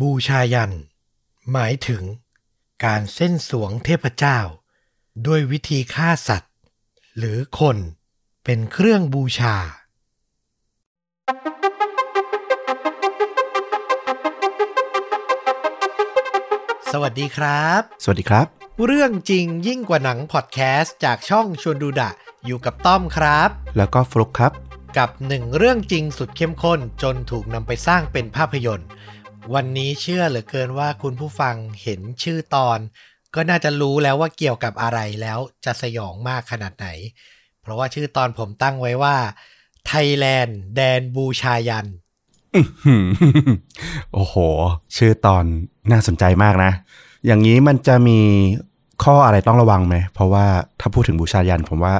บูชายัน หมายถึง การเส้นสวงเทพเจ้า ด้วยวิธีฆ่าสัตว์ หรือคนเป็นเครื่องบูชา สวัสดีครับ สวัสดีครับ เรื่องจริงยิ่งกว่าหนังพอดแคสต์จากช่องชวนดูดะ อยู่กับต้อมครับ แล้วก็ฟลุกครับ กับหนึ่งเรื่องจริงสุดเข้มข้นจนถูกนำไปสร้างเป็นภาพยนตร์ วันนี้เชื่อเหลือเกินว่าคุณผู้ฟังเห็นชื่อตอน ก็น่าจะรู้แล้วว่าเกี่ยวกับอะไรแล้วจะสยองมากขนาดไหน เพราะว่าชื่อตอนผมตั้งไว้ว่า ไทยแลนด์แดนบูชายันหืมโอ้โห ชื่อตอนน่าสนใจมากนะ อย่างนี้มันจะมีข้ออะไรต้องระวังไหม เพราะว่าถ้าพูดถึงบูชายัน ผมว่า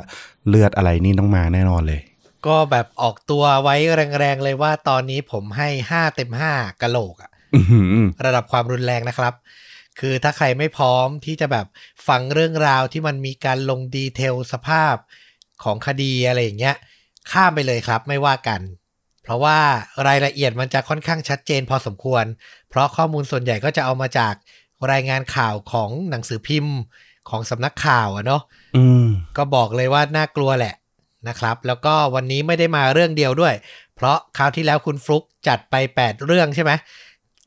เลือดอะไรนี่ต้องมาแน่นอนเลย ก็แบบออกตัวไว้แรงๆเลยว่าตอนนี้ผมให้ห้าเต็มห้ากะโหลกอะอื้อหือ ระดับความรุนแรงนะครับ คือถ้าใครไม่พร้อมที่จะแบบฟังเรื่องราวที่มันมีการลงดีเทลสภาพของคดีอะไรอย่างเงี้ย ข้ามไปเลยครับไม่ว่ากัน เพราะว่ารายละเอียดมันจะค่อนข้างชัดเจนพอสมควร เพราะข้อมูลส่วนใหญ่ก็จะเอามาจากรายงานข่าวของหนังสือพิมพ์ของสำนักข่าวอะเนาะอืมก็บอกเลยว่าน่ากลัวแหละนะครับ แล้วก็วันนี้ไม่ได้มาเรื่องเดียวด้วย เพราะคราวที่แล้วคุณฟลุกจัดไป 8 เรื่องใช่ไหม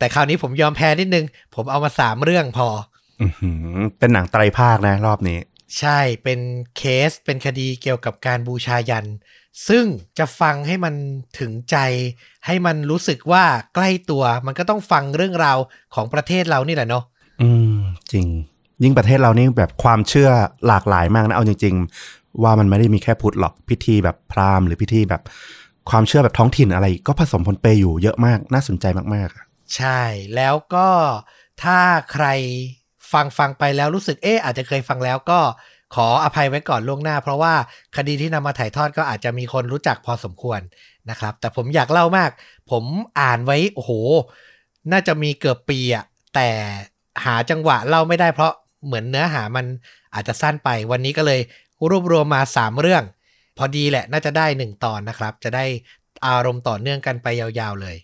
แต่คราวนี้ผมยอมแพ้นิดนึง ผมเอามา3เรื่องพออื้อหือเป็นหนังไตรภาคนะรอบนี้ ใช่เป็นเคสเป็นคดีเกี่ยวกับการบูชายัน ซึ่งจะฟังให้มันถึงใจ ให้มันรู้สึกว่าใกล้ตัวมันก็ต้องฟังเรื่องราวของประเทศเรานี่แหละเนาะอืม จริง ยิ่งประเทศเรานี่แบบความเชื่อหลากหลายมากนะเอาจริง ๆ ว่ามันไม่ได้มีแค่พุทธหรอกพิธีแบบพราหมณ์หรือพิธีแบบความเชื่อแบบท้องถิ่นอะไร ก็ผสมปนเปอยู่เยอะมากน่าสนใจมากๆอะ ใช่แล้วก็ถ้าใครฟังฟังไปแล้วรู้สึกเอ๊ะอาจจะเคยฟังแล้วก็ขออภัยไว้ก่อนล่วงหน้า เพราะว่าคดีที่นำมาถ่ายทอดก็อาจจะมีคนรู้จักพอสมควรนะครับ แต่ผมอยากเล่ามาก ผมอ่านไว้โอ้โห น่าจะมีเกือบปีอะแต่หาจังหวะเล่าไม่ได้เพราะเหมือนเนื้อหามันอาจจะสั้นไป วันนี้ก็เลยรวบรวมมา 3 เรื่อง พอดีแหละน่าจะได้ 1 ตอนนะครับ จะได้อารมณ์ต่อเนื่องกันไปยาวๆเลย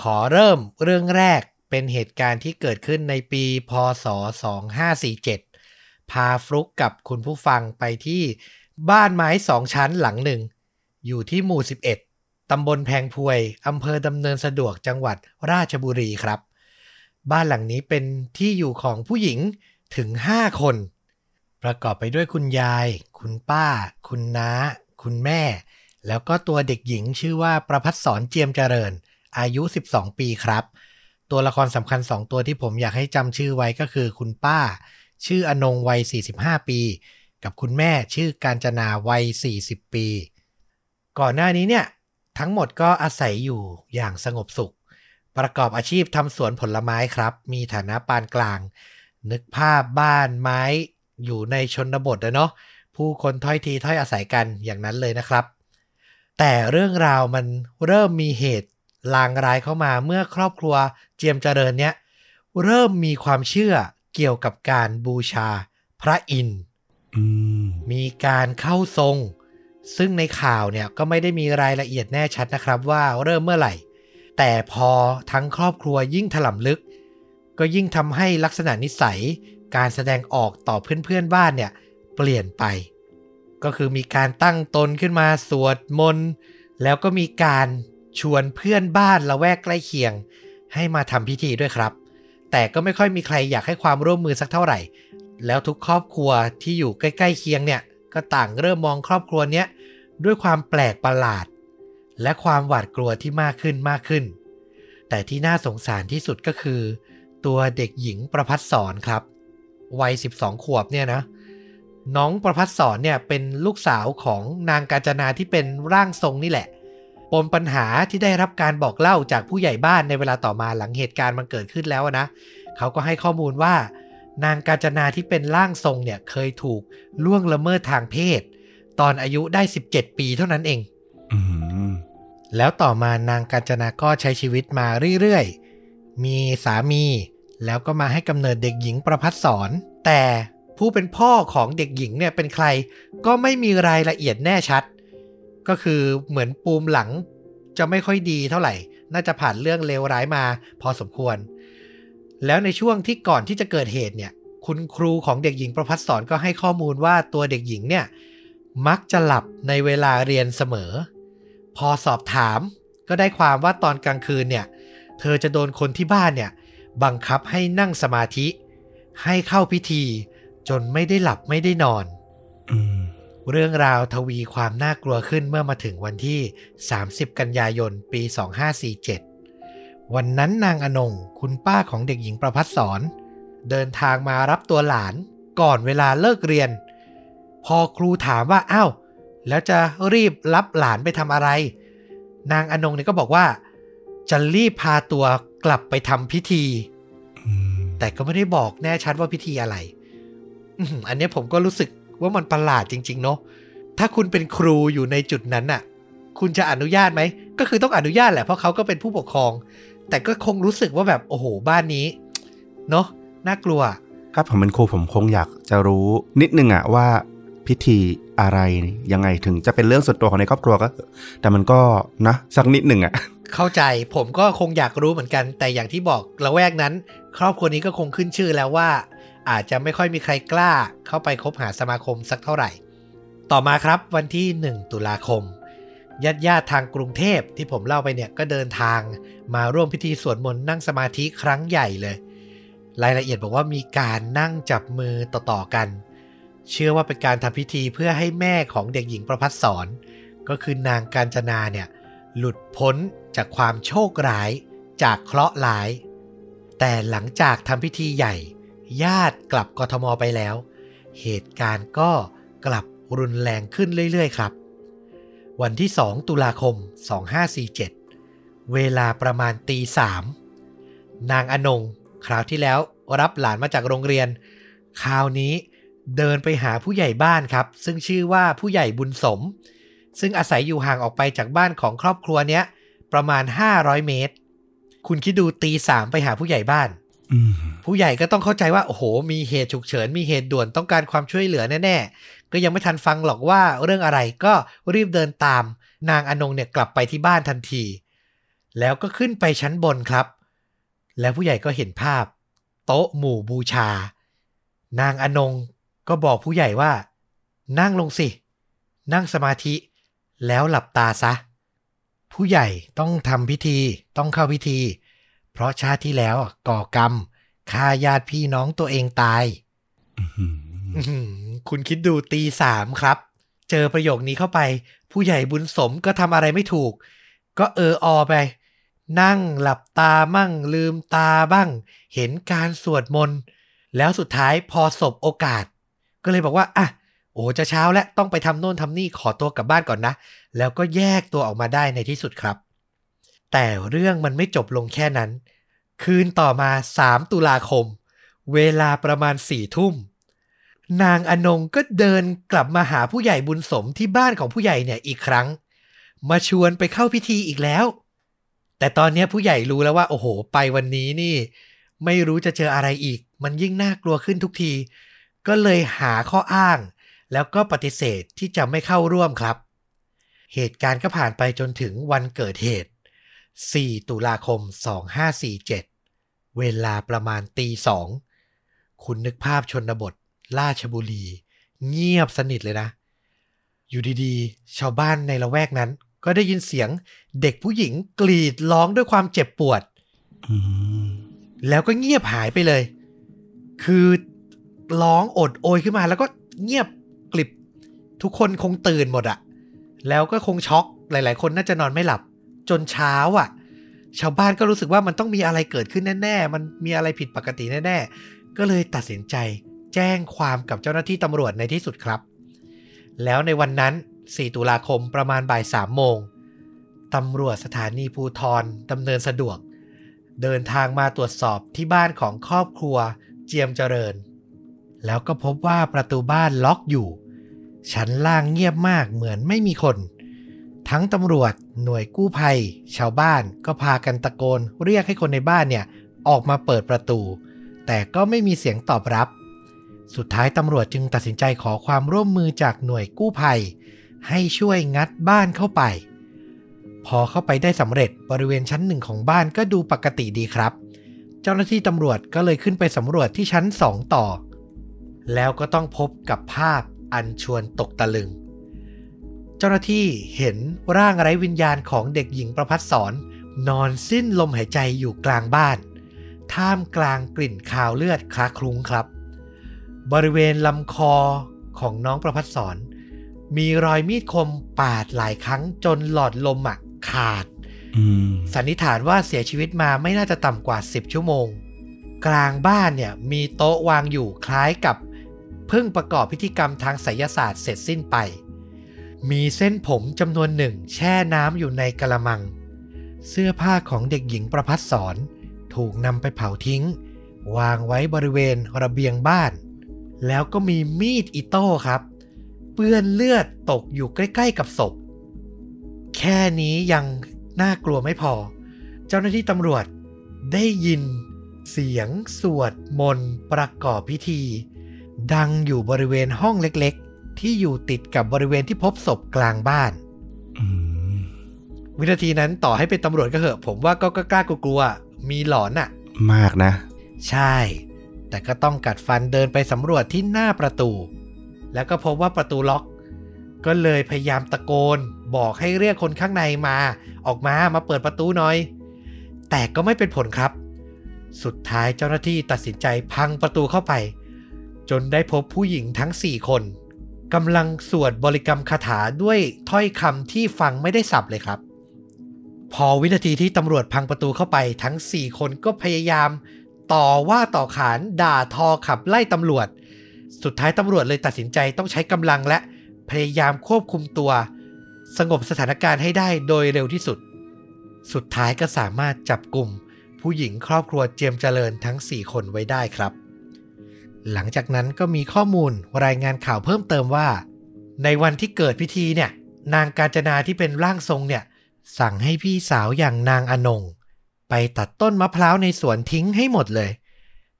ขอเริ่มเรื่องแรกเป็นเหตุการณ์ที่เกิดขึ้นในปี พศ 2547 พาฟลุกกับคุณผู้ฟังไปที่บ้านไม้สองชั้นหลังหนึ่ง อยู่ที่หมู่ 11 ตำบลแพงพวย อำเภอดำเนินสะดวกจังหวัดราชบุรีครับ บ้านหลังนี้เป็นที่อยู่ของผู้หญิงถึง 5 คน ประกอบไปด้วยคุณยาย คุณป้า คุณน้า คุณแม่ แล้วก็ตัวเด็กหญิงชื่อว่าประพัฒสอนเจียมเจริญ อายุ 12 ปีครับ ตัวละครสำคัญ 2 ตัวที่ผมอยากให้จำชื่อไว้ก็คือคุณป้า ชื่ออนงวัย 45 ปี กับคุณแม่ชื่อกาญจนาวัย 40 ปี ก่อนหน้านี้เนี่ย ทั้งหมดก็อาศัยอยู่อย่างสงบสุข ประกอบอาชีพทำสวนผลไม้ครับ มีฐานะปานกลาง นึกภาพบ้านไม้อยู่ในชนบทนะเนาะผู้คนถ้อยทีถ้อยอาศัยกันอย่างนั้นเลยนะครับ แต่เรื่องราวมันเริ่มมีเหตุ ลางร้ายเข้ามาเมื่อครอบครัวเจียมเจริญเนี่ยเริ่มมีความเชื่อเกี่ยวกับการบูชาพระอินทร์อืมมีการเข้าทรง ซึ่งในข่าวเนี่ยก็ไม่ได้มีรายละเอียดแน่ชัดนะครับว่าเริ่มเมื่อไหร่ แต่พอทั้งครอบครัวยิ่งถล่ำลึก ก็ยิ่งทำให้ลักษณะนิสัย การแสดงออกต่อเพื่อนๆบ้านเนี่ยเปลี่ยนไป ก็คือมีการตั้งตนขึ้นมาสวดมนต์แล้วก็มีการ ชวนเพื่อนบ้านละแวกใกล้เคียง ให้มาทำพิธีด้วยครับ แต่ก็ไม่ค่อยมีใครอยากให้ความร่วมมือสักเท่าไหร่ แล้วทุกครอบครัวที่อยู่ใกล้ๆเคียงเนี่ย ก็ต่างเริ่มมองครอบครัวเนี้ยด้วยความแปลกประหลาด และความหวาดกลัวที่มากขึ้นมากขึ้น แต่ที่น่าสงสารที่สุดก็คือ ตัวเด็กหญิงประพัฒสอนครับ วัย 12 ขวบเนี่ยนะน้องประพัฒสอนเนี่ยเป็นลูกสาวของนางกาญจนาที่เป็นร่างทรงนี่แหละ ปมปัญหาที่ได้รับการบอกเล่าจากผู้ใหญ่บ้านในเวลาต่อมาหลังเหตุการณ์มันเกิดขึ้นแล้วนะเขาก็ให้ข้อมูลว่า นางกาญจนาที่เป็นร่างทรงเนี่ยเคยถูกล่วงละเมิดทางเพศ ตอนอายุได้ 17 ปีเท่านั้นเองอืมแล้วต่อมานางกาญจนาก็ใช้ชีวิตมาเรื่อยๆ มีสามี แล้วก็มาให้กำเนิดเด็กหญิงประพัฒสอนแต่ผู้เป็นพ่อของเด็กหญิงเนี่ยเป็นใคร ก็ไม่มีรายละเอียดแน่ชัด ก็คือเหมือนปูมหลังจะไม่ค่อยดีเท่าไหร่ น่าจะผ่านเรื่องเลวร้ายมาพอสมควร แล้วในช่วงที่ก่อนที่จะเกิดเหตุเนี่ย คุณครูของเด็กหญิงประพัฒสอนก็ให้ข้อมูลว่าตัวเด็กหญิงเนี่ย มักจะหลับในเวลาเรียนเสมอ พอสอบถามก็ได้ความว่าตอนกลางคืนเนี่ย เธอจะโดนคนที่บ้านเนี่ย บังคับให้นั่งสมาธิ ให้เข้าพิธี จนไม่ได้หลับไม่ได้นอน อืม เรื่องราวทวีความน่ากลัวขึ้นเมื่อมาถึงวันที่ 30 กันยายน ปี 2547 วันนั้นนางอนง คุณป้าของเด็กหญิงประพัฒสอน เดินทางมารับตัวหลานก่อนเวลาเลิกเรียน พอครูถามว่าอ้าวแล้วจะรีบรับหลานไปทำอะไร นางอนงเนี่ยก็บอกว่า จะรีบพาตัวกลับไปทำพิธีอืมแต่ก็ไม่ได้บอกแน่ชัดว่าพิธีอะไรอื้อหืออันเนี้ยผมก็รู้สึก ว่ามันประหลาดจริง ๆ เนาะถ้าคุณเป็นครูอยู่ในจุดนั้นน่ะ คุณจะอนุญาตไหม ก็คือต้องอนุญาตแหละเพราะเขาก็เป็นผู้ปกครอง แต่ก็คงรู้สึกว่าแบบโอ้โหบ้านนี้เนาะน่ากลัวถ้าผมเป็นครูผมคงอยากจะรู้นิดนึงอะว่าพิธีอะไรยังไงถึงจะเป็นเรื่องส่วนตัวของในครอบครัวก็เถอะแต่มันก็นะสักนิดหนึ่งอะเข้าใจผมก็คงอยากรู้เหมือนกัน แต่อย่างที่บอกละแวกนั้น ครอบครัวนี้ก็คงขึ้นชื่อแล้วว่า อาจจะไม่ค่อยมีใครกล้าเข้าไปคบหาสมาคมสักเท่าไหร่ ต่อมาครับวันที่ 1 ตุลาคมญาติญาติทางกรุงเทพที่ผมเล่าไปเนี่ยก็เดินทางมาร่วมพิธีสวดมนต์นั่งสมาธิครั้งใหญ่เลย รายละเอียดบอกว่ามีการนั่งจับมือต่อๆกัน เชื่อว่าเป็นการทำพิธีเพื่อให้แม่ของเด็กหญิงประพัฒสอนก็คือนางกาญจนาเนี่ยหลุดพ้นจากความโชคร้ายจากเคราะห์ร้าย แต่หลังจากทำพิธีใหญ่ ญาติกลับกทมไปแล้ว เหตุการณ์ก็กลับรุนแรงขึ้นเรื่อย ๆ ครับ วันที่ 2 ตุลาคม 2547 เวลาประมาณตีสามนางอนง คราวที่แล้วรับหลานมาจากโรงเรียน คราวนี้เดินไปหาผู้ใหญ่บ้านครับ ซึ่งชื่อว่าผู้ใหญ่บุญสม ซึ่งอาศัยอยู่ห่างออกไปจากบ้านของครอบครัวเนี้ยประมาณ 500 เมตร คุณคิดดูตีสามไปหาผู้ใหญ่บ้าน ผู้ใหญ่ก็ต้องเข้าใจว่าโอ้โห มีเหตุฉุกเฉิน มีเหตุด่วนต้องการความช่วยเหลือแน่ๆ ก็ยังไม่ทันฟังหรอกว่าเรื่องอะไรก็รีบเดินตาม นางอนงเนี่ยกลับไปที่บ้านทันที แล้วก็ขึ้นไปชั้นบนครับ แล้วผู้ใหญ่ก็เห็นภาพ โต๊ะหมู่บูชา นางอนงก็บอกผู้ใหญ่ว่า นั่งลงสิ นั่งสมาธิ แล้วหลับตาซะ ผู้ใหญ่ต้องทำพิธีต้องเข้าพิธี เพราะชาติที่แล้วก่อกรรมฆ่าญาติพี่น้องตัวเองตายอื้อหืออื้อหือคุณคิดดูตีสามครับ เจอประโยคนี้เข้าไป ผู้ใหญ่บุญสมก็ทำอะไรไม่ถูก ก็เอออไป นั่งหลับตามั่งลืมตาบ้าง เห็นการสวดมนต์ แล้วสุดท้ายพอสบโอกาส ก็เลยบอกว่าอะโอ้จะเช้าแล้วต้องไปทำโน่นทำนี่ขอตัวกลับบ้านก่อนนะ แล้วก็แยกตัวออกมาได้ในที่สุดครับ แต่เรื่องมันไม่จบลงแค่นั้น คืนต่อมา 3 ตุลาคม เวลาประมาณสี่ทุ่ม นางอนงก็เดินกลับมาหาผู้ใหญ่บุญสมที่บ้านของผู้ใหญ่เนี่ยอีกครั้ง มาชวนไปเข้าพิธีอีกแล้ว แต่ตอนนี้ผู้ใหญ่รู้แล้วว่า โอ้โห ไปวันนี้นี่ ไม่รู้จะเจออะไรอีก มันยิ่งน่ากลัวขึ้นทุกที ก็เลยหาข้ออ้าง แล้วก็ปฏิเสธที่จะไม่เข้าร่วมครับ เหตุการณ์ก็ผ่านไปจนถึงวันเกิดเหตุ 4 ตุลาคม 2547 เวลาประมาณตีสอง คุณนึกภาพชนบท ราชบุรี เงียบสนิทเลยนะ อยู่ดีๆ ชาวบ้านในละแวกนั้น ก็ได้ยินเสียงเด็กผู้หญิงกรีดร้องด้วยความเจ็บปวดอืมแล้วก็เงียบหายไปเลย คือร้องโอดโอยขึ้นมาแล้วก็เงียบกลิบ ทุกคนคงตื่นหมดอะแล้วก็คงช็อกหลาย ๆ คนน่าจะนอนไม่หลับ จนเช้าอะชาวบ้านก็รู้สึกว่ามันต้องมีอะไรเกิดขึ้นแน่ ๆ มันมีอะไรผิดปกติแน่ๆ ก็เลยตัดสินใจแจ้งความกับเจ้าหน้าที่ตำรวจในที่สุดครับ แล้วในวันนั้น 4 ตุลาคมประมาณบ่าย3โมงตำรวจสถานีภูทรดำเนินสะดวก เดินทางมาตรวจสอบที่บ้านของครอบครัวเจียมเจริญ แล้วก็พบว่าประตูบ้านล็อกอยู่ ชั้นล่างเงียบมากเหมือนไม่มีคน ทั้งตำรวจ หน่วยกู้ภัย ชาวบ้านก็พากันตะโกน เรียกให้คนในบ้านเนี่ย ออกมาเปิดประตู แต่ก็ไม่มีเสียงตอบรับ สุดท้ายตำรวจจึงตัดสินใจขอความร่วมมือจากหน่วยกู้ภัย ให้ช่วยงัดบ้านเข้าไป พอเข้าไปได้สำเร็จบริเวณชั้นหนึ่งของบ้านก็ดูปกติดีครับ เจ้าหน้าที่ตำรวจก็เลยขึ้นไปสำรวจที่ชั้นสองต่อ แล้วก็ต้องพบกับภาพอันชวนตกตะลึง จ้าหน้าที่เห็นร่างไร้วิญญาณของเด็กหญิงประพัฒสอนนอนสิ้นลมหายใจอยู่กลางบ้าน ท่ามกลางกลิ่นคาวเลือดคลาคลุ้งครับ บริเวณลำคอของน้องประพัฒสอน มีรอยมีดคมปาดหลายครั้งจนหลอดลมอะขาดอืมสันนิษฐานว่าเสียชีวิตมาไม่น่าจะต่ำกว่า 10 ชั่วโมง กลางบ้านเนี่ยมีโต๊ะวางอยู่คล้ายกับเพิ่งประกอบพิธีกรรมทางไสยศาสตร์เสร็จสิ้นไป มีเส้นผมจำนวนหนึ่งแช่น้ำอยู่ในกระมัง เสื้อผ้าของเด็กหญิงประพัฒสอนถูกนำไปเผาทิ้ง วางไว้บริเวณระเบียงบ้าน แล้วก็มีมีดอิโต้ครับ เปื้อนเลือดตกอยู่ใกล้ ๆ กับศพ แค่นี้ยังน่ากลัวไม่พอ เจ้าหน้าที่ตำรวจได้ยินเสียงสวดมนต์ประกอบพิธี ดังอยู่บริเวณห้องเล็กๆ ที่อยู่ติดกับบริเวณที่พบศพกลางบ้านอืมวินาทีนั้นต่อให้เป็นตำรวจก็เหอะ ผมว่าก็ก็กล้ากลัวๆมีหลอนอะมากนะ ใช่ แต่ก็ต้องกัดฟันเดินไปสำรวจที่หน้าประตู แล้วก็พบว่าประตูล็อก ก็เลยพยายามตะโกน บอกให้เรียกคนข้างในมา ออกมามาเปิดประตูหน่อย แต่ก็ไม่เป็นผลครับ สุดท้ายเจ้าหน้าที่ตัดสินใจพังประตูเข้าไป จนได้พบผู้หญิงทั้ง4คน กำลังสวดบริกรรมคาถาด้วยถ้อยคำที่ฟังไม่ได้สับเลยครับ พอวินาทีที่ตำรวจพังประตูเข้าไปทั้ง 4 คนก็พยายาม ต่อว่าต่อขานด่าทอขับไล่ตำรวจ สุดท้ายตำรวจเลยตัดสินใจต้องใช้กำลังและพยายามควบคุมตัว สงบสถานการณ์ให้ได้โดยเร็วที่สุด สุดท้ายก็สามารถจับกลุ่ม ผู้หญิงครอบครัวเจียมเจริญทั้ง 4 คนไว้ได้ครับ หลังจากนั้นก็มีข้อมูลรายงานข่าวเพิ่มเติมว่า ในวันที่เกิดพิธีเนี่ย นางกาญจนาที่เป็นร่างทรงเนี่ย สั่งให้พี่สาวอย่างนางอนง ไปตัดต้นมะพร้าวในสวนทิ้งให้หมดเลย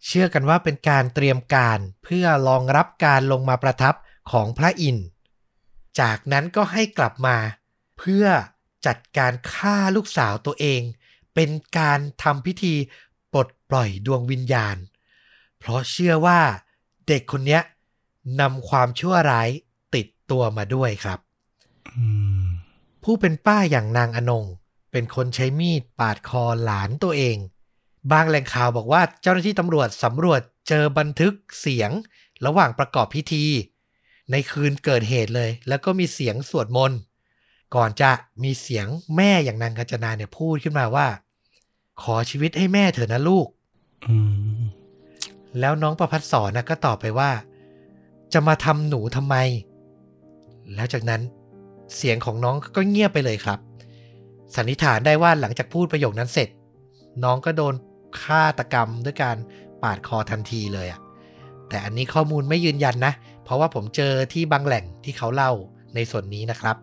เชื่อกันว่าเป็นการเตรียมการเพื่อรองรับการลงมาประทับของพระอินทร์จากนั้นก็ให้กลับมา เพื่อจัดการฆ่าลูกสาวตัวเอง เป็นการทำพิธีปลดปล่อยดวงวิญญาณ เพราะเชื่อว่าเด็กคนเนี้ยนำความชั่วร้ายติดตัวมาด้วยครับอืมผู้เป็นป้าอย่างนางอนง เป็นคนใช้มีดปาดคอหลานตัวเอง บางแหล่งข่าวบอกว่าเจ้าหน้าที่ตำรวจสำรวจเจอบันทึกเสียงระหว่างประกอบพิธี ในคืนเกิดเหตุเลย แล้วก็มีเสียงสวดมนต์ก่อนจะมีเสียงแม่อย่างนางกัญจนาเนี่ยพูดขึ้นมาว่า ขอชีวิตให้แม่เถอะนะลูกอืม แล้วน้องประพัดสอนนะก็ตอบไปว่า จะมาทำหนูทำไม แล้วจากนั้นเสียงของน้องก็เงียบไปเลยครับ สันนิษฐานได้ว่าหลังจากพูดประโยคนั้นเสร็จ น้องก็โดนฆาตกรรมด้วยการปาดคอทันทีเลยอะแต่อันนี้ข้อมูลไม่ยืนยันนะ เพราะว่าผมเจอที่บางแหล่งที่เขาเล่าในส่วนนี้นะครับ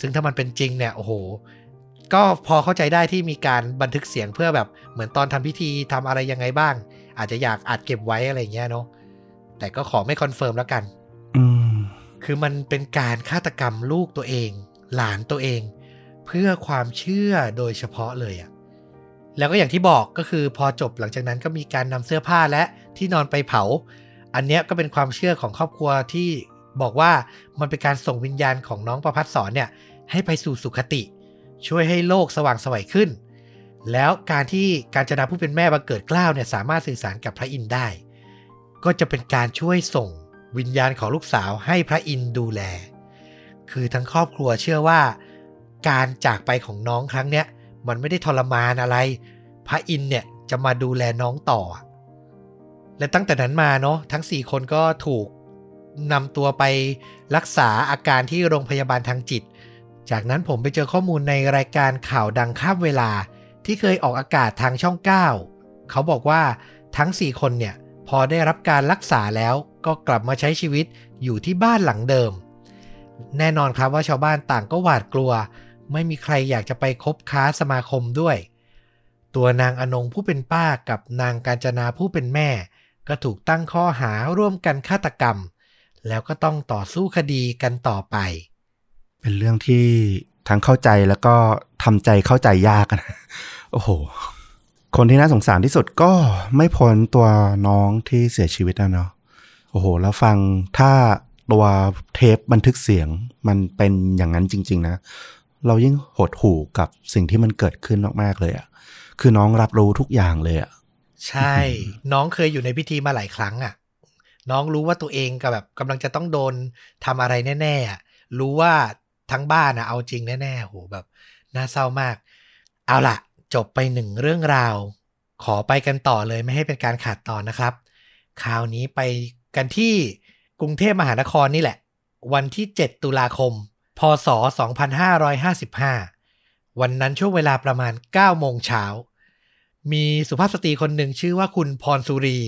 ซึ่งถ้ามันเป็นจริงเนี่ยโอ้โห ก็พอเข้าใจได้ที่มีการบันทึกเสียงเพื่อแบบเหมือนตอนทำพิธีทำอะไรยังไงบ้าง อาจจะอยากอัดเก็บไว้อะไรอย่างเงี้ยเนาะแต่ก็ขอไม่ confirm แล้วกัน อืมคือมันเป็นการฆาตกรรมลูกตัวเอง หลานตัวเอง เพื่อความเชื่อโดยเฉพาะเลยอะแล้วก็อย่างที่บอกก็คือพอจบหลังจากนั้นก็มีการนำเสื้อผ้าและที่นอนไปเผา อันเนี้ยก็เป็นความเชื่อของครอบครัวที่บอกว่ามันเป็นการส่งวิญญาณของน้องประพัฒสอนเนี่ยให้ไปสู่สุคติ ช่วยให้โลกสว่างไสวัยขึ้น แล้วการที่การจนาผู้เป็นแม่บังเกิดกล้าวเนี่ยสามารถสื่อสารกับพระอินทร์ได้ ก็จะเป็นการช่วยส่งวิญญาณของลูกสาวให้พระอินทร์ดูแล คือทั้งครอบครัวเชื่อว่า การจากไปของน้องครั้งเนี้ยมันไม่ได้ทรมานอะไร พระอินทร์เนี่ยจะมาดูแลน้องต่อ และตั้งแต่นั้นมาเนาะทั้ง 4 คนก็ถูกนำตัวไปรักษาอาการที่โรงพยาบาลทางจิต จากนั้นผมไปเจอข้อมูลในรายการข่าวดังข้ามเวลา ที่เคยออกอากาศทางช่อง 9 เขาบอกว่าทั้ง 4 คนเนี่ย พอได้รับการรักษาแล้วก็กลับมาใช้ชีวิตอยู่ที่บ้านหลังเดิม แน่นอนครับว่าชาวบ้านต่างก็หวาดกลัว ไม่มีใครอยากจะไปคบค้าสมาคมด้วย ตัวนางอนงผู้เป็นป้ากับนางกาญจนาผู้เป็นแม่ ก็ถูกตั้งข้อหาร่วมกันฆาตกรรม แล้วก็ต้องต่อสู้คดีกันต่อไป เป็นเรื่องที่ทั้งเข้าใจแล้วก็ทำใจเข้าใจยากนะ โอ้โห คนที่น่าสงสารที่สุดก็ไม่พ้นตัวน้องที่เสียชีวิตนะเนาะโอ้โห แล้วฟังถ้าตัวเทปบันทึกเสียงมันเป็นอย่างนั้นจริง ๆ นะ เรายิ่งหดหู่กับสิ่งที่มันเกิดขึ้นมากๆเลยอะ่ะคือน้องรับรู้ทุกอย่างเลยอะ่ะใช่ น้องเคยอยู่ในพิธีมาหลายครั้งอะ่ะน้องรู้ว่าตัวเองกับแบบกำลังจะต้องโดนทำอะไรแน่ๆอะรู้ว่าทั้งบ้านอะเอาจริงแน่ๆโหแบบน่าเศร้ามาก เอาล่ะ จบไปหนึ่งเรื่องราว ขอไปกันต่อเลยไม่ให้เป็นการขาดตอนนะครับ คราวนี้ไปกันที่กรุงเทพมหานครนี่แหละ วันที่ 7 ตุลาคม พศ 2555 วันนั้นช่วงเวลาประมาณ 9 โมงเช้า มีสุภาพสตรีคนหนึ่งชื่อว่าคุณพรสุรี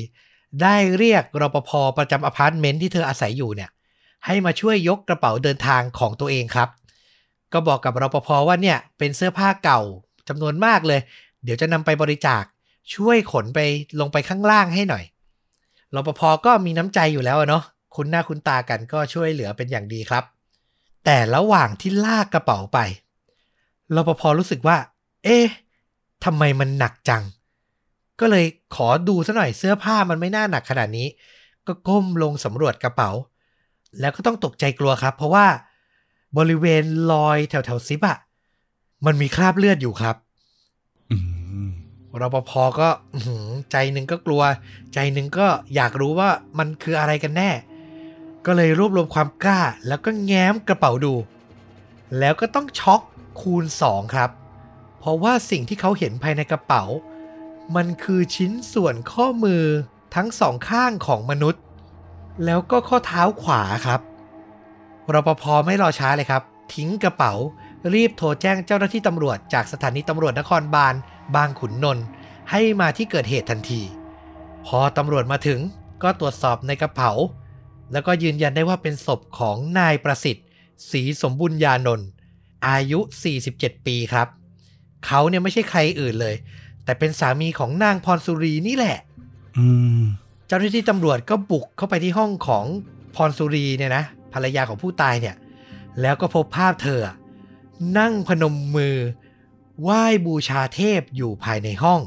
ได้เรียกรปภประจำอพาร์ตเมนต์ที่เธออาศัยอยู่เนี่ย ให้มาช่วยยกกระเป๋าเดินทางของตัวเองครับ ก็บอกกับรปภว่าเนี่ยเป็นเสื้อผ้าเก่า จำนวนมากเลย เดี๋ยวจะนำไปบริจาคช่วยขนไปลงไปข้างล่างให้หน่อยรปภก็มีน้ำใจอยู่แล้วอะเนาะคุณหน้าคุณตากันก็ช่วยเหลือเป็นอย่างดีครับ แต่ระหว่างที่ลากกระเป๋าไปรปภรู้สึกว่า เอ๊ะทำไมมันหนักจัง ก็เลยขอดูซะหน่อยเสื้อผ้ามันไม่น่าหนักขนาดนี้ ก็ก้มลงสำรวจกระเป๋า แล้วก็ต้องตกใจกลัวครับ เพราะว่าบริเวณรอยแถวแถวซิปอะ มันมีคราบเลือดอยู่ครับอืมรปภก็อื้อหือใจหนึ่งก็กลัว ใจหนึ่งก็อยากรู้ว่ามันคืออะไรกันแน่ ก็เลยรวบรวมความกล้า แล้วก็แง้มกระเป๋าดู แล้วก็ต้องช็อกคูณ 2 ครับ เพราะว่าสิ่งที่เขาเห็นภายในกระเป๋า มันคือชิ้นส่วนข้อมือทั้งสองข้างของมนุษย์ แล้วก็ข้อเท้าขวาครับรปภไม่รอช้าเลยครับ ทิ้งกระเป๋า รีบโทรแจ้งเจ้าหน้าที่ตำรวจจากสถานีตำรวจนครบาลบางขุนนนท์ให้มาที่เกิดเหตุทันที พอตำรวจมาถึงก็ตรวจสอบในกระเป๋า แล้วก็ยืนยันได้ว่าเป็นศพของนายประสิทธิ์ศรีสมบุญญานนท์อายุ 47 ปีครับ เขาเนี่ยไม่ใช่ใครอื่นเลย แต่เป็นสามีของนางพรสุรีนี่แหละอืมเจ้าหน้าที่ตำรวจก็บุกเข้าไปที่ห้องของพรสุรีเนี่ยนะภรรยาของผู้ตายเนี่ย แล้วก็พบภาพเธออะ นั่งพนมมือ ไหว้บูชาเทพอยู่ภายในห้อง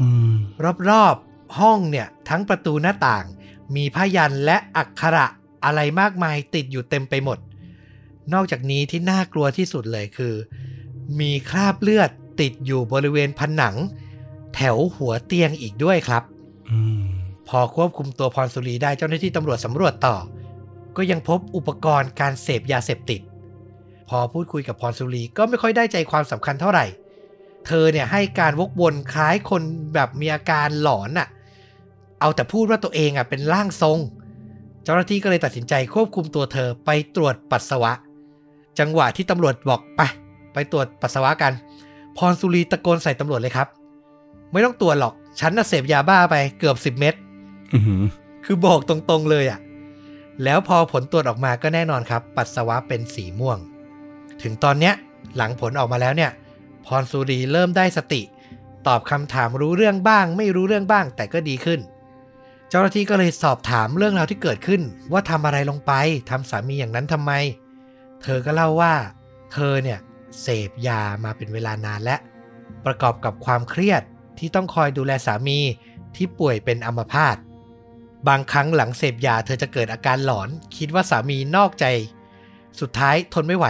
อืมรอบๆห้องเนี่ย ทั้งประตูหน้าต่าง มีผ้ายันและอักขระอะไรมากมายติดอยู่เต็มไปหมด นอกจากนี้ที่น่ากลัวที่สุดเลยคือ มีคราบเลือดติดอยู่บริเวณผนัง แถวหัวเตียงอีกด้วยครับอืมพอควบคุมตัวพรสุรีได้เจ้าหน้าที่ตำรวจสำรวจต่อ ก็ยังพบอุปกรณ์การเสพยาเสพติด พอพูดคุยกับพรสุรีก็ไม่ค่อยได้ใจความสำคัญเท่าไหร่ เธอเนี่ยให้การวกวนคล้ายคนแบบมีอาการหลอนน่ะ เอาแต่พูดว่าตัวเองอะเป็นร่างทรง เจ้าหน้าที่ก็เลยตัดสินใจควบคุมตัวเธอไปตรวจปัสสาวะ จังหวะที่ตำรวจบอกไปไปตรวจปัสสาวะกัน พรสุรีตะโกนใส่ตำรวจเลยครับ ไม่ต้องตรวจหรอก ฉันน่ะเสพยาบ้าไปเกือบ10เม็ดอืมคือบอกตรงๆเลยอะ่ะ แล้วพอผลตรวจออกมาก็แน่นอนครับ ปัสสาวะเป็นสีม่วง ถึงตอนเนี้ยหลังผลออกมาแล้วเนี่ย พรสุรีเริ่มได้สติ ตอบคำถามรู้เรื่องบ้าง ไม่รู้เรื่องบ้าง แต่ก็ดีขึ้น เจ้าหน้าที่ก็เลยสอบถามเรื่องราวที่เกิดขึ้น ว่าทำอะไรลงไปทำสามีอย่างนั้นทำไม เธอก็เล่าว่า เธอเนี่ยเสพยามาเป็นเวลานานและประกอบกับความเครียดที่ต้องคอยดูแลสามีที่ป่วยเป็นอัมพาตบางครั้งหลังเสพยาเธอจะเกิดอาการหลอน คิดว่าสามีนอกใจ สุดท้ายทนไม่ไหว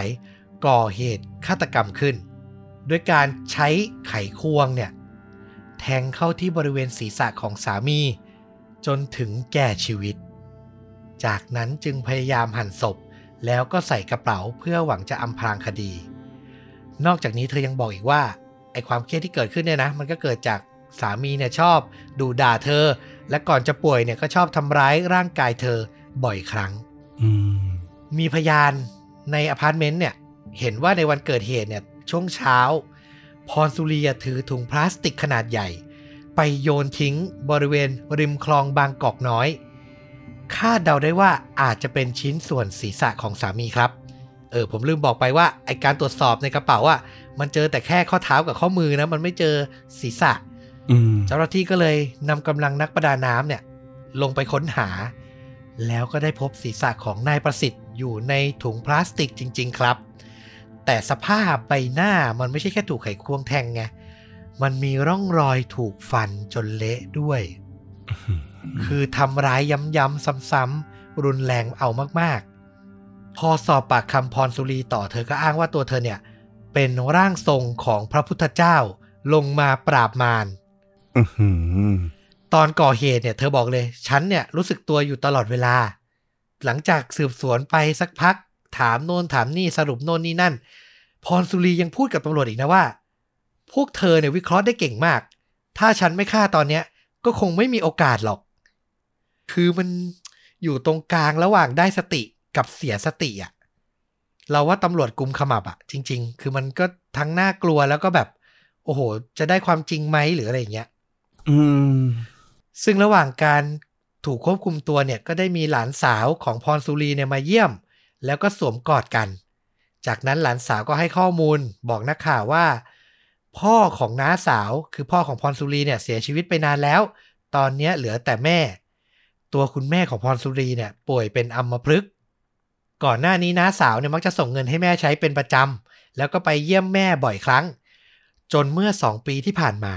ก่อเหตุฆาตกรรมขึ้น ด้วยการใช้ไขควงเนี่ยแทงเข้าที่บริเวณศีรษะของสามี จนถึงแก่ชีวิต จากนั้นจึงพยายามหั่นศพ แล้วก็ใส่กระเป๋าเพื่อหวังจะอำพรางคดี นอกจากนี้เธอยังบอกอีกว่าไอความเครียดที่เกิดขึ้นเนี่ยนะ มันก็เกิดจากสามีเนี่ยชอบดูด่าเธอ และก่อนจะป่วยเนี่ยก็ชอบทำร้ายร่างกายเธอบ่อยครั้งอืมมีพยานในอพาร์ตเมนต์เนี่ย เห็นว่าในวันเกิดเหตุเนี่ยช่วงเช้า พรสุรีถือถุงพลาสติกขนาดใหญ่ ไปโยนทิ้งบริเวณริมคลองบางกอกน้อยคาดเดาได้ว่าอาจจะเป็นชิ้นส่วนศีรษะของสามีครับ เออผมลืมบอกไปว่าไอการตรวจสอบในกระเป๋าอะมันเจอแต่แค่ข้อเท้ากับข้อมือนะ มันไม่เจอศีรษะอืมเจ้าหน้าที่ก็เลยนำกำลังนักประดาน้ำเนี่ย ลงไปค้นหา แล้วก็ได้พบศีรษะของนายประสิทธิ์อยู่ในถุงพลาสติกจริง ๆ ครับ แต่สภาพใบหน้ามันไม่ใช่แค่ถูกไขควงแทงไง มันมีร่องรอยถูกฟันจนเละด้วย คือทำร้ายย้ำๆซ้ำๆรุนแรงเอามากๆ พอสอบปากคำพรสุรีต่อเธอก็อ้างว่าตัวเธอเนี่ย เป็นร่างทรงของพระพุทธเจ้าลงมาปราบมารอื้อหือตอนก่อเหตุเนี่ย เธอบอกเลย ฉันเนี่ยรู้สึกตัวอยู่ตลอดเวลา หลังจากสืบสวนไปสักพัก ถามโน่นถามนี่สรุปโน่นนี่นั่น พรสุรียังพูดกับตำรวจอีกนะว่า พวกเธอเนี่ยวิเคราะห์ได้เก่งมาก ถ้าฉันไม่ฆ่าตอนเนี้ย ก็คงไม่มีโอกาสหรอก คือมันอยู่ตรงกลางระหว่างได้สติกับเสียสติอะเราว่าตำรวจกลุ่มขมับอะจริง ๆ คือมันก็ทั้งน่ากลัวแล้วก็แบบ โอ้โห จะได้ความจริงไหมหรืออะไรอย่างเงี้ย อืม ซึ่งระหว่างการถูกควบคุมตัวเนี่ย ก็ได้มีหลานสาวของพรสุรีเนี่ยมาเยี่ยม แล้วก็สวมกอดกัน จากนั้นหลานสาวก็ให้ข้อมูลบอกนักข่าวว่า พ่อของน้าสาวคือพ่อของพรสุรีเนี่ยเสียชีวิตไปนานแล้ว ตอนนี้เหลือแต่แม่ ตัวคุณแม่ของพรสุรีเนี่ยป่วยเป็นอัมพฤกษ์ก่อนหน้านี้น้าสาวเนี่ยมักจะส่งเงินให้แม่ใช้เป็นประจำแล้วก็ไปเยี่ยมแม่บ่อยครั้ง จนเมื่อสองปีที่ผ่านมา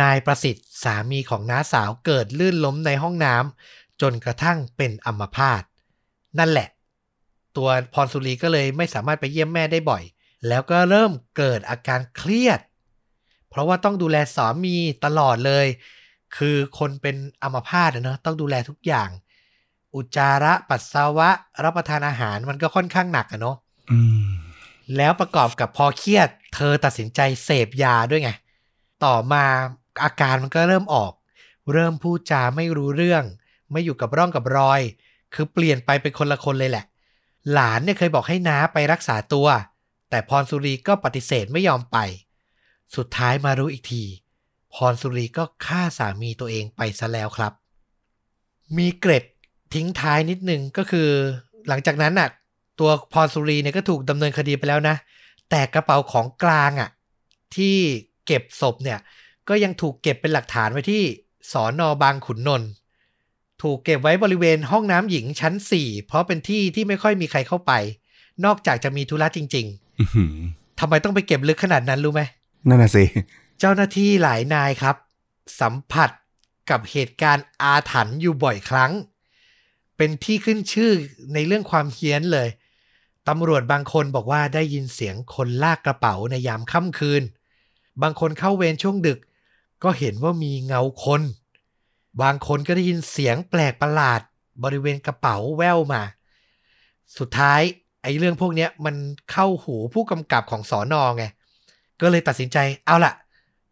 นายประสิทธิ์สามีของน้าสาวเกิดลื่นล้มในห้องน้ำจนกระทั่งเป็นอัมพาตนั่นแหละ ตัวพรสุรีก็เลยไม่สามารถไปเยี่ยมแม่ได้บ่อย แล้วก็เริ่มเกิดอาการเครียด เพราะว่าต้องดูแลสามีตลอดเลย คือคนเป็นอัมพาตอะเนอะต้องดูแลทุกอย่าง อุจจาระปัสสาวะ รับประทานอาหารมันก็ค่อนข้างหนักอะเนาะอืมแล้วประกอบกับพอเครียด เธอตัดสินใจเสพยาด้วยไง ต่อมาอาการมันก็เริ่มออก เริ่มพูดจาไม่รู้เรื่อง ไม่อยู่กับร่องกับรอย คือเปลี่ยนไปเป็นคนละคนเลยแหละ หลานเนี่ยเคยบอกให้น้าไปรักษาตัว แต่พรสุรีก็ปฏิเสธไม่ยอมไป สุดท้ายมารู้อีกที พรสุรีก็ฆ่าสามีตัวเองไปซะแล้วครับ มีเกร็ดทิ้งท้ายนิดนึงก็คือ หลังจากนั้นน่ะ ตัวพรสุรีเนี่ยก็ถูกดำเนินคดีไปแล้วนะ แต่กระเป๋าของกลางอะที่เก็บศพเนี่ย ก็ยังถูกเก็บเป็นหลักฐานไว้ที่สอนอบางขุนนนท์ ถูกเก็บไว้บริเวณห้องน้ำหญิงชั้น 4 เพราะเป็นที่ที่ไม่ค่อยมีใครเข้าไป นอกจากจะมีธุระจริงอื้อหือๆทำไมต้องไปเก็บลึกขนาดนั้นรู้ไหมนั่นน่ะสิเจ้าหน้าที่หลายนายครับ สัมผัสกับเหตุการณ์อาถรรพ์อยู่บ่อยครั้ง เป็นที่ขึ้นชื่อในเรื่องความเฮี้ยนเลยตำรวจบางคนบอกว่าได้ยินเสียงคนลากกระเป๋าในยามค่ำคืน บางคนเข้าเวรช่วงดึก ก็เห็นว่ามีเงาคน บางคนก็ได้ยินเสียงแปลกประหลาด บริเวณกระเป๋าแววมา สุดท้ายไอ้เรื่องพวกเนี้ยมันเข้าหูผู้กำกับของสอนอไง ก็เลยตัดสินใจเอาละ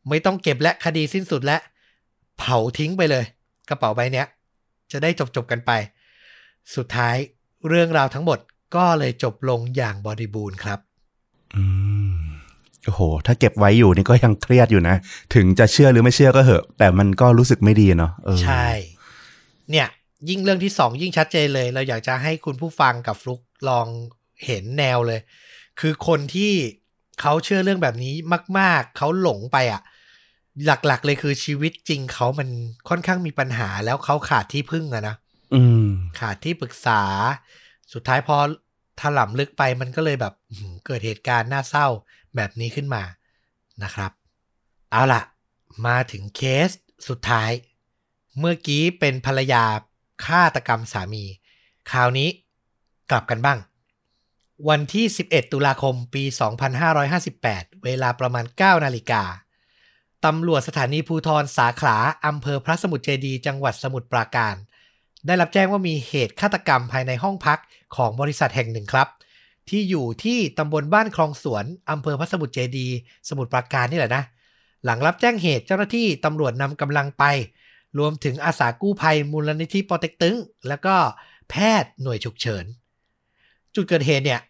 ไม่ต้องเก็บและคดีสิ้นสุดและ เผาทิ้งไปเลย กระเป๋าใบเนี้ย จะได้จบจบกันไป สุดท้ายเรื่องราวทั้งหมดก็เลยจบลงอย่างบริบูรณ์ครับ อืม โอ้โห ถ้าเก็บไว้อยู่นี่ก็ยังเครียดอยู่นะ ถึงจะเชื่อหรือไม่เชื่อก็เหอะ แต่มันก็รู้สึกไม่ดีเนาะเออใช่ เนี่ย ยิ่งเรื่องที่สองยิ่งชัดเจนเลย เราอยากจะให้คุณผู้ฟังกับฟลุกลองเห็นแนวเลย คือคนที่เขาเชื่อเรื่องแบบนี้มาก ๆ เขาหลงไปอะ หลัก ๆ เลยคือชีวิตจริงเขามันค่อนข้างมีปัญหาแล้วเขาขาดที่พึ่งอะนะอืมขาดที่ปรึกษา สุดท้ายพอถล่ำลึกไปมันก็เลยแบบอื้อหือเกิดเหตุการณ์น่าเศร้า แบบนี้ขึ้นมานะครับ เอาละมาถึงเคสสุดท้าย เมื่อกี้เป็นภรรยาฆาตกรรมสามี คราวนี้กลับกันบ้าง วันที่ 11 ตุลาคมปี 2558 เวลาประมาณ 9 นาฬิกาตำรวจสถานีภูทรสาขาอำเภอพระสมุทรเจดี จังหวัดสมุทรปราการ ได้รับแจ้งว่ามีเหตุฆาตกรรมภายในห้องพักของบริษัทแห่งหนึ่งครับ ที่อยู่ที่ตำบลบ้านคลองสวนอำเภอพระสมุทรเจดี สมุทรปราการนี่แหละนะ หลังรับแจ้งเหตุเจ้าหน้าที่ตำรวจนำกำลังไป รวมถึงอาสากู้ภัยมูลนิธิปอเต็กตึงแล้วก็แพทย์หน่วยฉุกเฉิน จุดเกิดเหตุเนี่ย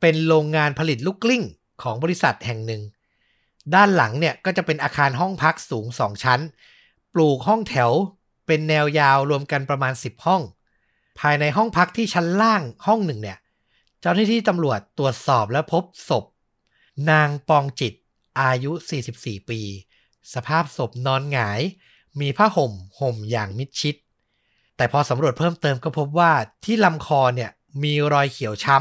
เป็นโรงงานผลิตลูกกลิ้งของบริษัทแห่งหนึ่ง ด้านหลังเนี่ยก็จะเป็นอาคารห้องพักสูง2ชั้น ปลูกห้องแถวเป็นแนวยาวรวมกันประมาณ 10 ห้อง ภายในห้องพักที่ชั้นล่างห้องหนึ่งเนี่ย เจ้าหน้าที่ตำรวจตรวจสอบและพบศพ นางปองจิต อายุ 44 ปี สภาพศพนอนหงาย มีผ้าห่มห่มอย่างมิดชิด แต่พอสำรวจเพิ่มเติมก็พบว่าที่ลำคอเนี่ยมีรอยเขียวช้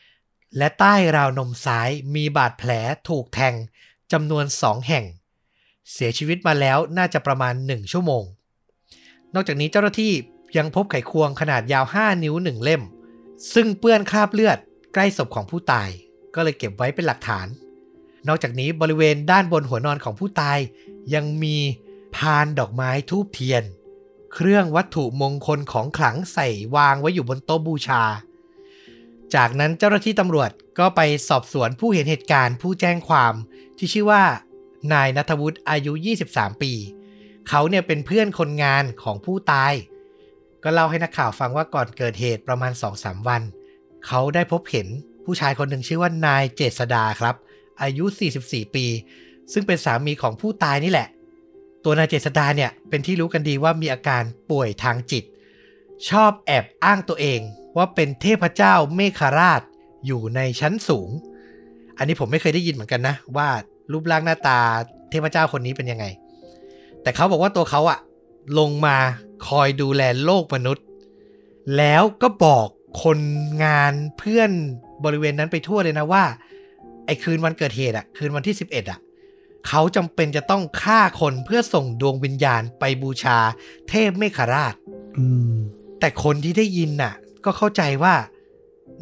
ำ และใต้ราวนมซ้ายมีบาดแผลถูกแทงจำนวนสองแห่ง เสียชีวิตมาแล้วน่าจะประมาณ 1 ชั่วโมง นอกจากนี้เจ้าหน้าที่ยังพบไขควงขนาดยาว 5 นิ้ว 1 เล่ม ซึ่งเปื้อนคราบเลือดใกล้ศพของผู้ตาย ก็เลยเก็บไว้เป็นหลักฐาน นอกจากนี้บริเวณด้านบนหัวนอนของผู้ตาย ยังมีพานดอกไม้ทูบเทียน เครื่องวัตถุมงคลของขลังใส่วางไว้อยู่บนโต๊ะบูชา จากนั้นเจ้าหน้าที่ตำรวจก็ไปสอบสวนผู้เห็นเหตุการณ์ผู้แจ้งความที่ชื่อว่า นายนัทวุฒิอายุ 23 ปี เขาเนี่ยเป็นเพื่อนคนงานของผู้ตาย ก็เล่าให้นักข่าวฟังว่าก่อนเกิดเหตุประมาณ 2-3 วัน เขาได้พบเห็นผู้ชายคนหนึ่งชื่อว่านายเจษดาครับ อายุ 44 ปี ซึ่งเป็นสามีของผู้ตายนี่แหละ ตัวนายเจษดาเนี่ยเป็นที่รู้กันดีว่ามีอาการป่วยทางจิต ชอบแอบอ้างตัวเองว่าเป็นเทพเจ้าเมฆราชอยู่ในชั้นสูง อันนี้ผมไม่เคยได้ยินเหมือนกันนะ ว่ารูปร่างหน้าตาเทพเจ้าคนนี้เป็นยังไง แต่เขาบอกว่าตัวเขาอะ ลงมาคอยดูแลโลกมนุษย์ แล้วก็บอกคนงานเพื่อนบริเวณนั้นไปทั่วเลยนะว่า ไอ้คืนวันเกิดเหตุอะคืนวันที่ 11อะเขาจำเป็นจะต้องฆ่าคนเพื่อส่งดวงวิญญาณไปบูชาเทพเมฆราชอืมแต่คนที่ได้ยินน่ะ ก็เข้าใจว่า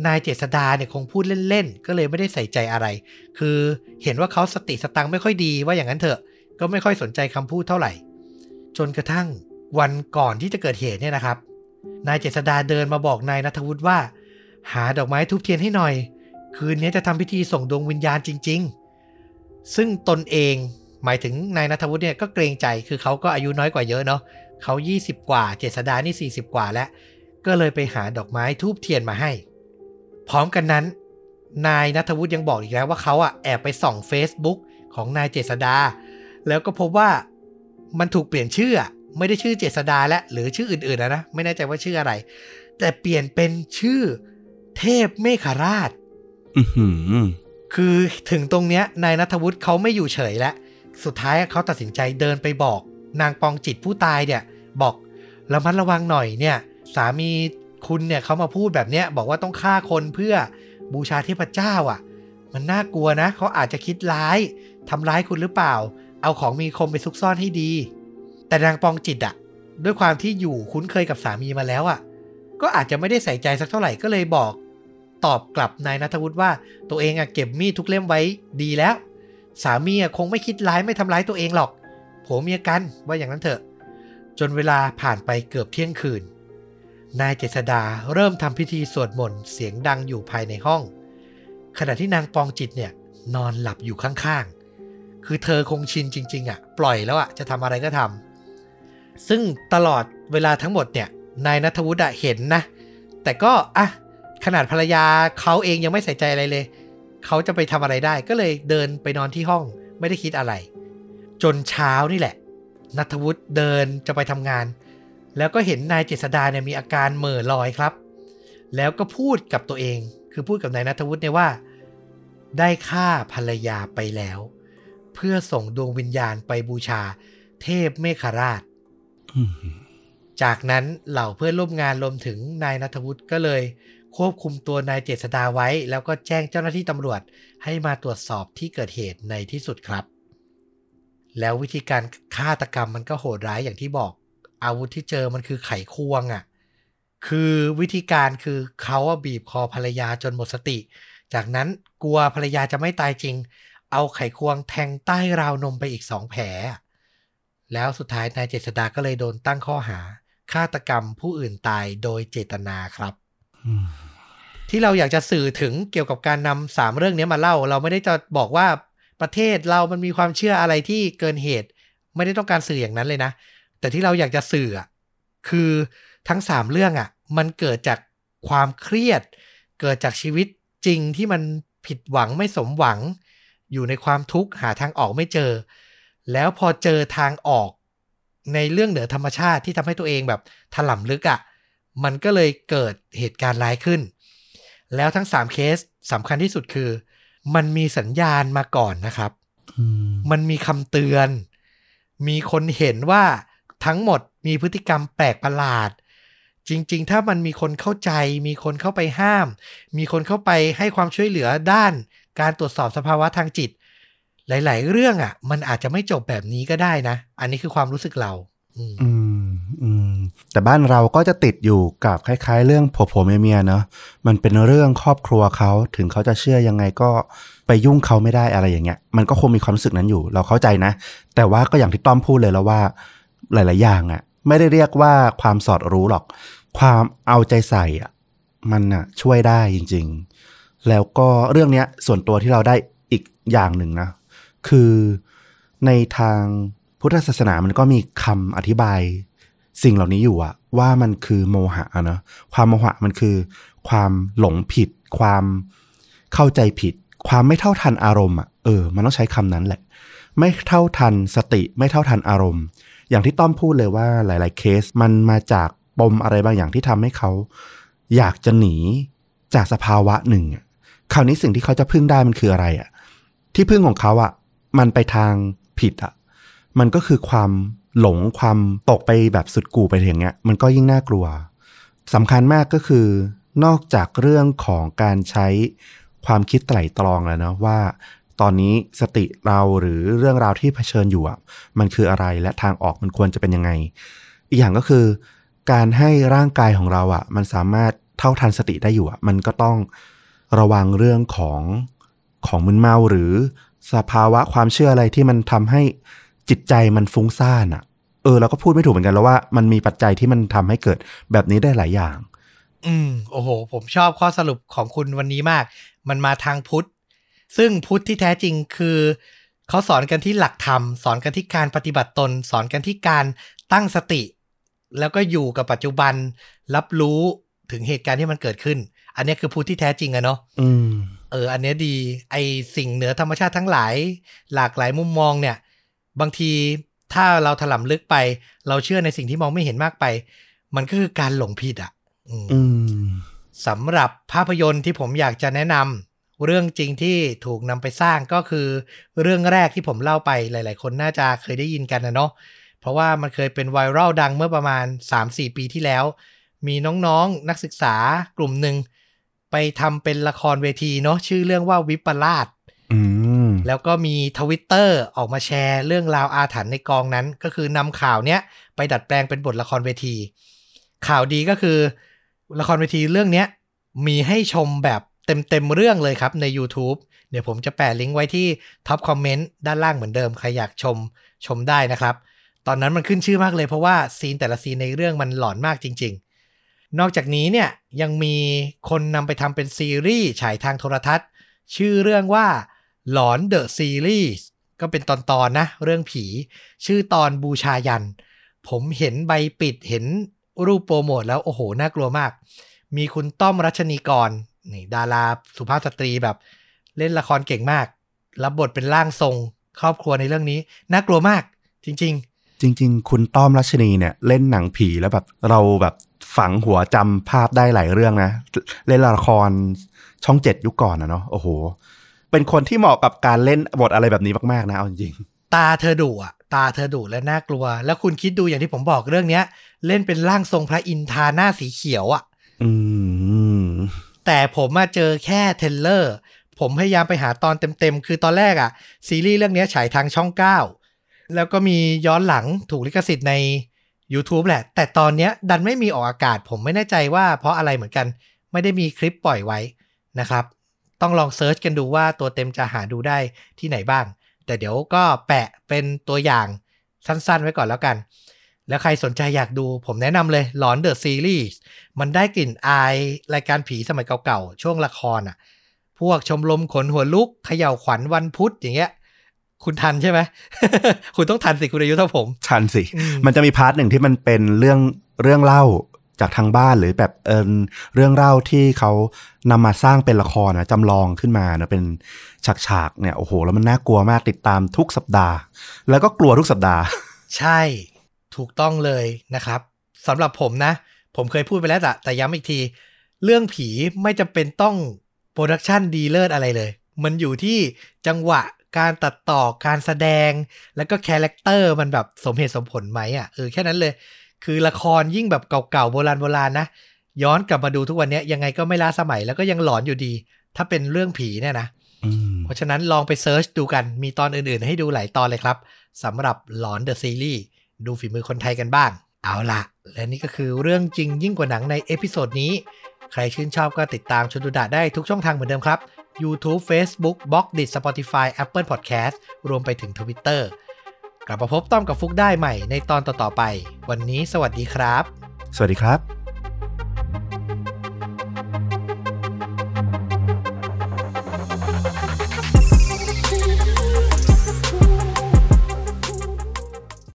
นายเจษดาเนี่ยคงพูดเล่นๆ ก็เลยไม่ได้ใส่ใจอะไร คือเห็นว่าเขาสติสตังค์ไม่ค่อยดีว่าอย่างนั้นเถอะ ก็ไม่ค่อยสนใจคำพูดเท่าไหร่ จนกระทั่งวันก่อนที่จะเกิดเหตุเนี่ยนะครับ นายเจษดาเดินมาบอกนายนัทวุฒิว่า หาดอกไม้ทุบเทียนให้หน่อย คืนนี้จะทำพิธีส่งดวงวิญญาณจริง ๆ ซึ่งตนเองหมายถึงนายนัทวุฒิเนี่ยก็เกรงใจคือเขาก็อายุน้อยกว่าเยอะเนาะเขา 20 กว่า เจษดานี่ 40 กว่าแล้ว ก็เลยไปหาดอกไม้ทูบเทียนมาให้ พร้อมกันนั้น นายนัทวุฒิยังบอกอีกแล้วว่าเขาอะแอบไปส่อง Facebook ของนายเจษดา แล้วก็พบว่า มันถูกเปลี่ยนชื่ออะไม่ได้ชื่อเจษดาและหรือชื่ออื่นๆนะนะ ไม่แน่ใจว่าชื่ออะไร แต่เปลี่ยนเป็นชื่อเทพเมฆราชอือหือคือถึงตรงเนี้ยนายนัทวุฒิเขาไม่อยู่เฉยแล้วสุดท้ายเขาตัดสินใจเดินไปบอก นางปองจิตผู้ตายเนี่ย บอกระมัดระวังหน่อยเนี่ย สามีคุณเนี่ยเขามาพูดแบบเนี้ยบอกว่าต้องฆ่าคนเพื่อบูชาเทพเจ้าอะ มันน่ากลัวนะเขาอาจจะคิดร้ายทำร้ายคุณหรือเปล่า เอาของมีคมไปซุกซ่อนให้ดี แต่นางปองจิตอะด้วยความที่อยู่คุ้นเคยกับสามีมาแล้วอะก็อาจจะไม่ได้ใส่ใจสักเท่าไหร่ก็เลยบอกตอบกลับนายนัทวุฒิว่าตัวเองอะเก็บมีดทุกเล่มไว้ดีแล้ว สามีอะคงไม่คิดร้ายไม่ทำร้ายตัวเองหรอกผัวเมียกันว่าอย่างนั้นเถอะ จนเวลาผ่านไปเกือบเที่ยงคืน นายเจษดาเริ่มทำพิธีสวดมนต์เสียงดังอยู่ภายในห้อง ขณะที่นางปองจิตเนี่ยนอนหลับอยู่ข้างๆ คือเธอคงชินจริง ๆอะปล่อยแล้วอะจะทำอะไรก็ทำซึ่งตลอดเวลาทั้งหมดเนี่ยนายนัทวุฒิเห็นนะ แต่ก็อะขนาดภรรยาเขาเองยังไม่ใส่ใจอะไรเลย เขาจะไปทำอะไรได้ก็เลยเดินไปนอนที่ห้องไม่ได้คิดอะไร จนเช้านี่แหละ นัทวุฒิเดินจะไปทำงาน แล้วก็เห็นนายเจษดาเนี่ยมีอาการเหม่อลอยครับ แล้วก็พูดกับตัวเอง คือพูดกับนายนัทวุฒิเนี่ยว่า ได้ฆ่าภรรยาไปแล้ว เพื่อส่งดวงวิญญาณไปบูชา เทพเมฆราชอืมจากนั้นเหล่าเพื่อนร่วมงานรวมถึงนายนัทวุฒิก็เลย ควบคุมตัวนายเจษดาไว้ แล้วก็แจ้งเจ้าหน้าที่ตำรวจให้มาตรวจสอบที่เกิดเหตุในที่สุดครับ แล้ววิธีการฆาตกรรมมันก็โหดร้ายอย่างที่บอก อาวุธที่เจอมันคือไขควงอะ่ะคือวิธีการคือเขาอะบีบคอภรรยาจนหมดสติ จากนั้นกลัวภรรยาจะไม่ตายจริง เอาไขควงแทงใต้ราวนมไปอีกสองแผล แล้วสุดท้ายนายเจษดาก็เลยโดนตั้งข้อหาฆาตกรรมผู้อื่นตายโดยเจตนาครับ ที่เราอยากจะสื่อถึงเกี่ยวกับการนำสามเรื่องนี้มาเล่า เราไม่ได้จะบอกว่าประเทศเรามันมีความเชื่ออะไรที่เกินเหตุ ไม่ได้ต้องการสื่ออย่างนั้นเลยนะ แต่ที่เราอยากจะสื่อคือทั้งสามเรื่องอะ มันเกิดจากความเครียด เกิดจากชีวิตจริงที่มันผิดหวังไม่สมหวัง อยู่ในความทุกข์หาทางออกไม่เจอ แล้วพอเจอทางออกในเรื่องเหนือธรรมชาติที่ทำให้ตัวเองแบบถล่ำลึกอะ่ะ มันก็เลยเกิดเหตุการณ์ร้ายขึ้น แล้วทั้ง3เคสสำคัญที่สุดคือ มันมีสัญญาณมาก่อนนะครับอืมมันมีคำเตือน มีคนเห็นว่าทั้งหมดมีพฤติกรรมแปลกประหลาด จริง ๆ ถ้ามันมีคนเข้าใจ มีคนเข้าไปห้าม มีคนเข้าไปให้ความช่วยเหลือด้าน การตรวจสอบสภาวะทางจิต หลาย ๆ เรื่องอะ่ะ มันอาจจะไม่จบแบบนี้ก็ได้นะ อันนี้คือความรู้สึกเรา อืม อืม แต่บ้านเราก็จะติดอยู่กับคล้าย ๆ เรื่องผัวผัวเมียเมียเนาะมันเป็นเรื่องครอบครัวเขาถึงเขาจะเชื่อยังไงก็ไปยุ่งเขาไม่ได้อะไรอย่างเงี้ย มันก็คงมีความรู้สึกนั้นอยู่ เราเข้าใจนะ แต่ว่าก็อย่างที่ต้อมพูดเลยแล้วว่า หลาย ๆ อย่างอะ่ะ ไม่ได้เรียกว่าความสอดรู้หรอก ความเอาใจใส่อะ มันอะ ช่วยได้จริง ๆ แล้วก็เรื่องเนี้ยส่วนตัวที่เราได้อีกอย่างหนึ่งนะ คือในทางพุทธศาสนามันก็มีคำอธิบาย สิ่งเหล่านี้อยู่อะว่ามันคือโมหะเนาะความโมหะมันคือ ความหลงผิด ความเข้าใจผิด ความไม่เท่าทันอารมณ์อะเออ มันต้องใช้คำนั้นแหละ ไม่เท่าทันสติไม่เท่าทันอารมณ์ อย่างที่ต้อมพูดเลยว่าหลาย ๆ เคสมันมาจากปมอะไรบางอย่างที่ทำให้เขา อยากจะหนีจากสภาวะหนึ่ง คราวนี้สิ่งที่เขาจะพึ่งได้มันคืออะไรอะที่พึ่งของเขาอะมันไปทางผิดอะมันก็คือความหลงความตกไปแบบสุดกู่ไปอย่างเงี้ย มันก็ยิ่งน่ากลัวสำคัญมากก็คือนอกจากเรื่องของการใช้ความคิดไตร่ตรองแล้วเนาะว่า ตอนนี้สติเราหรือเรื่องราวที่เผชิญอยู่อะมันคืออะไรและทางออกมันควรจะเป็นยังไง อีกอย่างก็คือ การให้ร่างกายของเราอะ มันสามารถเท่าทันสติได้อยู่อะ มันก็ต้อง ระวังเรื่องของของมึนเมาหรือสภาวะความเชื่ออะไรที่มันทำให้จิตใจมันฟุ้งซ่านอะ เออเราก็พูดไม่ถูกเหมือนกันแล้วว่ามันมีปัจจัยที่มันทำให้เกิดแบบนี้ได้หลายอย่าง อืมโอ้โห ผมชอบข้อสรุปของคุณวันนี้มาก มันมาทางพุทธ ซึ่งพุทธที่แท้จริงคือเขาสอนกันที่หลักธรรม สอนกันที่การปฏิบัติตน สอนกันที่การตั้งสติ แล้วก็อยู่กับปัจจุบันรับรู้ถึงเหตุการณ์ที่มันเกิดขึ้น อันนี้คือพุทธที่แท้จริงอะเนาะอืมเออ อันเนี้ยดี ไอสิ่งเหนือธรรมชาติทั้งหลาย หลากหลายมุมมองเนี่ย บางทีถ้าเราถลำลึกไป เราเชื่อในสิ่งที่มองไม่เห็นมากไป มันก็คือการหลงผิดอะอืมอืมสำหรับภาพยนตร์ที่ผมอยากจะแนะนำเรื่องจริงที่ถูกนำไปสร้างก็คือเรื่องแรกที่ผมเล่าไปหลาย ๆ คนน่าจะเคยได้ยินกันนะเนาะเพราะว่ามันเคยเป็นไวรัลดังเมื่อประมาณ 3-4 ปีที่แล้ว มีน้องๆนักศึกษากลุ่มหนึ่ง ไปทำเป็นละครเวทีเนาะชื่อเรื่องว่าวิปลาสอืมแล้วก็มีทวิตเตอร์ออกมาแชร์เรื่องราวอาถรรพ์ในกองนั้น ก็คือนำข่าวเนี้ยไปดัดแปลงเป็นบทละครเวที ข่าวดีก็คือ ละครเวทีเรื่องเนี้ยมีให้ชมแบบเต็มๆเรื่องเลยครับใน YouTube เดี๋ยวผมจะแปะลิงก์ไว้ที่ top comment ด้านล่างเหมือนเดิม ใครอยากชมชมได้นะครับ ตอนนั้นมันขึ้นชื่อมากเลยเพราะว่า scene แต่ละ scene ในเรื่องมันหลอนมากจริง ๆ นอกจากนี้เนี่ยยังมีคนนำไปทำเป็นซีรีส์ฉายทางโทรทัศน์ ชื่อเรื่องว่าหลอน The Series ก็เป็นตอนๆนะ เรื่องผี ชื่อตอนบูชายัญ ผมเห็นใบปิดเห็นรูปโปรโมทแล้ว โอ้โห น่ากลัวมาก มีคุณต้อมรัชนีกรนี่ดาราสุภาพสตรีแบบเล่นละครเก่งมาก รับบทเป็นร่างทรงครอบครัวในเรื่องนี้ น่ากลัวมากจริงจริง ๆ คุณต้อมรัชนีเนี่ย เล่นหนังผีแล้วแบบเราแบบ ฝังหัวจำภาพได้หลายเรื่องนะ เล่นละครช่องเจ็ดยุคก่อนนะเนาะโอ้โห เป็นคนที่เหมาะกับการเล่นบทอะไรแบบนี้มากๆนะเอาจริงๆตาเธอดุอะตาเธอดุและน่ากลัว แล้วคุณคิดดูอย่างที่ผมบอกเรื่องเนี้ย เล่นเป็นร่างทรงพระอินทราหน้าสีเขียวอะอืมแต่ผมมาเจอแค่เทรลเลอร์ ผมพยายามไปหาตอนเต็มๆ คือตอนแรกอะซีรีส์เรื่องนี้ฉายทางช่อง 9 แล้วก็มีย้อนหลังถูกลิขสิทธิ์ใน YouTube แหละ แต่ตอนเนี้ยดันไม่มีออกอากาศ ผมไม่แน่ใจว่าเพราะอะไรเหมือนกัน ไม่ได้มีคลิปปล่อยไว้นะครับ ต้องลองเซิร์ชกันดูว่าตัวเต็มจะหาดูได้ที่ไหนบ้าง แต่เดี๋ยวก็แปะเป็นตัวอย่างสั้นๆ ไว้ก่อนแล้วกัน แล้วใครสนใจอยากดูผมแนะนำเลยหลอนเดอะซีรีส์มันได้กลิ่นอายรายการผีสมัยเก่าๆ ช่วงละครอะ พวกชมรมขนหัวลุกเขย่าวขวัญวันพุธอย่างเงี้ย คุณทันใช่ไหม คุณต้องทันสิ คุณอายุเท่าผมชันสิอืมมันจะมีพาร์ทหนึ่งที่มันเป็นเรื่องเรื่องเล่าจากทางบ้านหรือแบบเออเรื่องเล่าที่เขานำมาสร้างเป็นละครนะจำลองขึ้นมานะเป็นฉากๆเนี่ยโอ้โห แล้วมันน่ากลัวมากติดตามทุกสัปดาห์ แล้วก็กลัวทุกสัปดาห์ ใช่ถูกต้องเลยนะครับสำหรับผมนะ ผมเคยพูดไปแล้วแต่แต่ย้ำอีกที เรื่องผีไม่จำเป็นต้องproduction ดีเลิศอะไรเลย มันอยู่ที่จังหวะ การตัดต่อการแสดง แล้วก็ character มันแบบสมเหตุสมผลไหมอะเออแค่นั้นเลย คือละครยิ่งแบบเก่าๆโบราณโบราณนะย้อนกลับมาดูทุกวันนี้ยังไงก็ไม่ล้าสมัยแล้วก็ยังหลอนอยู่ดี ถ้าเป็นเรื่องผีเนี่ยนะอืมเพราะฉะนั้นลองไป search ดูกันมีตอนอื่นๆ ให้ดูหลายตอนเลยครับสำหรับหลอน The Series ดูฝีมือคนไทยกันบ้าง เอาล่ะและนี่ก็คือเรื่องจริงยิ่งกว่าหนังใน episode นี้ ใครชื่นชอบก็ติดตามชนดูดะได้ทุกช่องทางเหมือนเดิมครับ YouTube Facebook b ล็อกดิจ Spotify Apple Podcast รวมไปถึง Twitter กลับมาพบต้อมกับฟุกได้ใหม่ในตอนต่อๆไป วันนี้สวัสดีครับ สวัสดีครับ